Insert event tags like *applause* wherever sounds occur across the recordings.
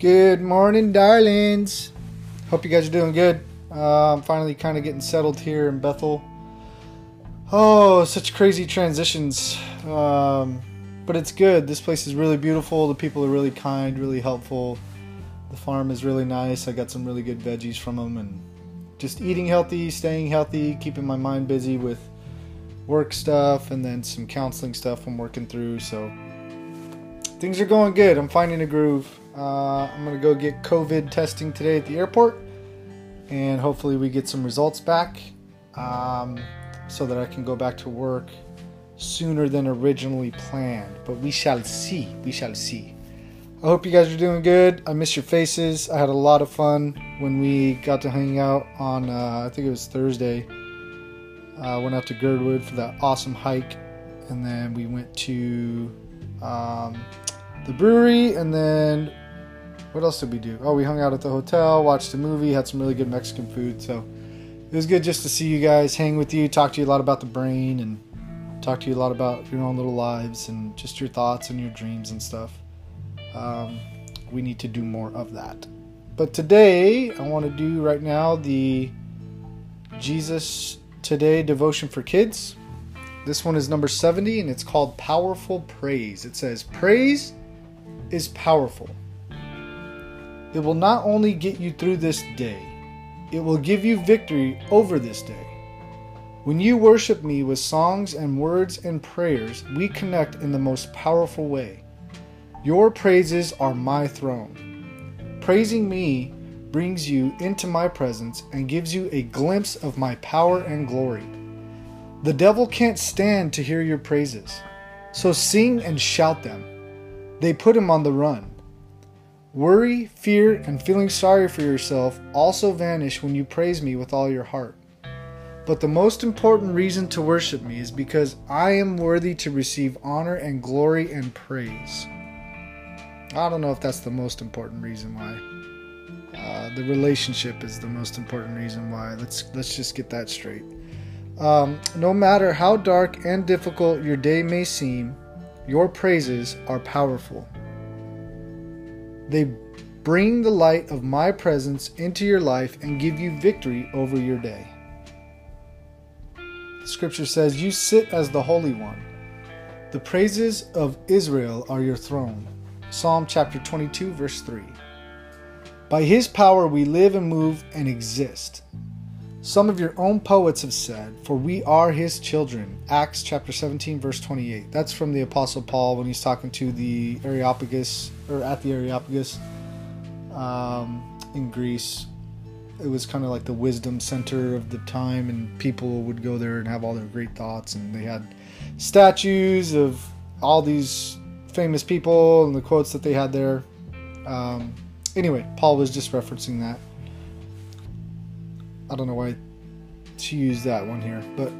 Good morning, darlings. Hope you guys are doing good. Uh, I'm finally kind of getting settled here in Bethel. Oh, such crazy transitions. Um, but it's good. This place is really beautiful. The people are really kind, really helpful. The farm is really nice. I got some really good veggies from them and just eating healthy, staying healthy, keeping my mind busy with work stuff and then some counseling stuff I'm working through. So things are going good. I'm finding a groove. Uh, I'm going to go get COVID testing today at the airport and hopefully we get some results back um, so that I can go back to work sooner than originally planned. But we shall see. We shall see. I hope you guys are doing good. I miss your faces. I had a lot of fun when we got to hang out on, uh, I think it was Thursday. I uh, went out to Girdwood for that awesome hike, and then we went to um, the brewery, and then what else did we do? Oh, we hung out at the hotel, watched a movie, had some really good Mexican food. So it was good just to see you guys, hang with you, talk to you a lot about the brain, and talk to you a lot about your own little lives and just your thoughts and your dreams and stuff. Um, we need to do more of that. But today, I want to do right now the Jesus Today devotion for kids. This one is number 70 and it's called Powerful Praise. It says, Praise is powerful. It will not only get you through this day, it will give you victory over this day. When you worship me with songs and words and prayers, we connect in the most powerful way. Your praises are my throne. Praising me brings you into my presence and gives you a glimpse of my power and glory. The devil can't stand to hear your praises, so sing and shout them. They put him on the run. Worry, fear, and feeling sorry for yourself also vanish when you praise me with all your heart. But the most important reason to worship me is because I am worthy to receive honor and glory and praise. I don't know if that's the most important reason why. Uh, the relationship is the most important reason why. Let's let's just get that straight. Um, no matter how dark and difficult your day may seem, your praises are powerful. They bring the light of my presence into your life and give you victory over your day. Scripture says, You sit as the Holy One. The praises of Israel are your throne. Psalm chapter 22, verse 3. By his power we live and move and exist. Some of your own poets have said, For we are his children. Acts chapter 17, verse 28. That's from the Apostle Paul when he's talking to the Areopagus or at the Areopagus um, in Greece. It was kind of like the wisdom center of the time, and people would go there and have all their great thoughts. And they had statues of all these famous people and the quotes that they had there. Um, anyway, Paul was just referencing that. I don't know why to use that one here, but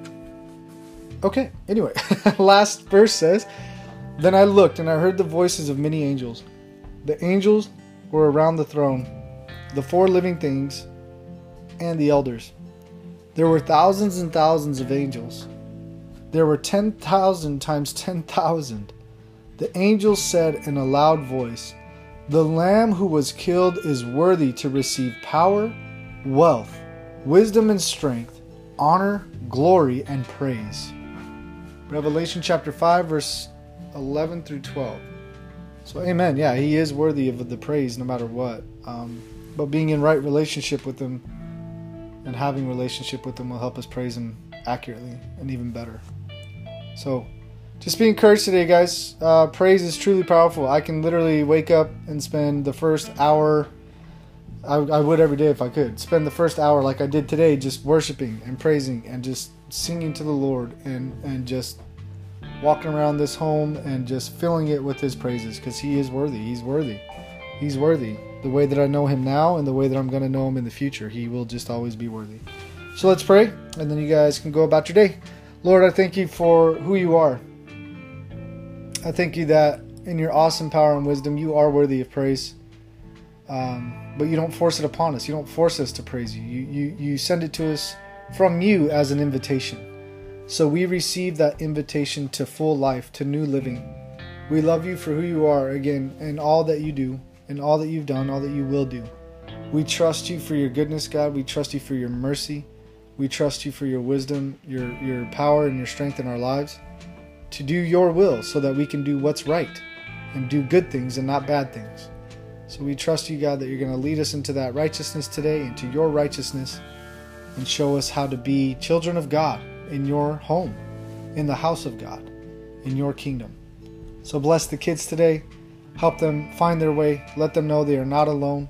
okay. Anyway, *laughs* last verse says, Then I looked and I heard the voices of many angels the angels were around the throne, the four living things, and the elders. There were thousands and thousands of angels. There were 10,000 times 10,000. The angels said in a loud voice, The Lamb who was killed is worthy to receive power, wealth, wisdom and strength, honor, glory, and praise. Revelation chapter 5, verse 11 through 12. So, amen. Yeah, he is worthy of the praise no matter what. Um, but being in right relationship with him and having relationship with him will help us praise him accurately and even better. So, just be encouraged today, guys. Uh, praise is truly powerful. I can literally wake up and spend the first hour. I, I would every day if I could spend the first hour like I did today, just worshiping and praising and just singing to the Lord and and just walking around this home and just filling it with his praises because he is worthy. He's worthy. He's worthy. The way that I know him now and the way that I'm going to know him in the future, he will just always be worthy. So let's pray, and then you guys can go about your day. Lord, I thank you for who you are. I thank you that in your awesome power and wisdom, you are worthy of praise. Um, but you don't force it upon us. You don't force us to praise you. You, you. you send it to us from you as an invitation. So we receive that invitation to full life, to new living. We love you for who you are again and all that you do. and all that you've done, all that you will do. We trust you for your goodness, God. We trust you for your mercy. We trust you for your wisdom, your, your power, and your strength in our lives to do your will so that we can do what's right and do good things and not bad things. So we trust you, God, that you're going to lead us into that righteousness today, into your righteousness, and show us how to be children of God in your home, in the house of God, in your kingdom. So bless the kids today. Help them find their way. Let them know they are not alone.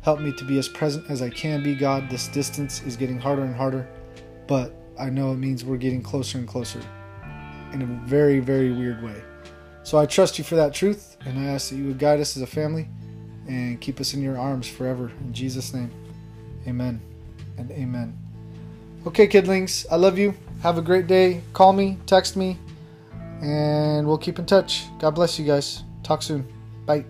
Help me to be as present as I can be, God. This distance is getting harder and harder, but I know it means we're getting closer and closer in a very, very weird way. So I trust you for that truth, and I ask that you would guide us as a family and keep us in your arms forever. In Jesus' name, amen and amen. Okay, kidlings, I love you. Have a great day. Call me, text me, and we'll keep in touch. God bless you guys. Talk soon. Bye.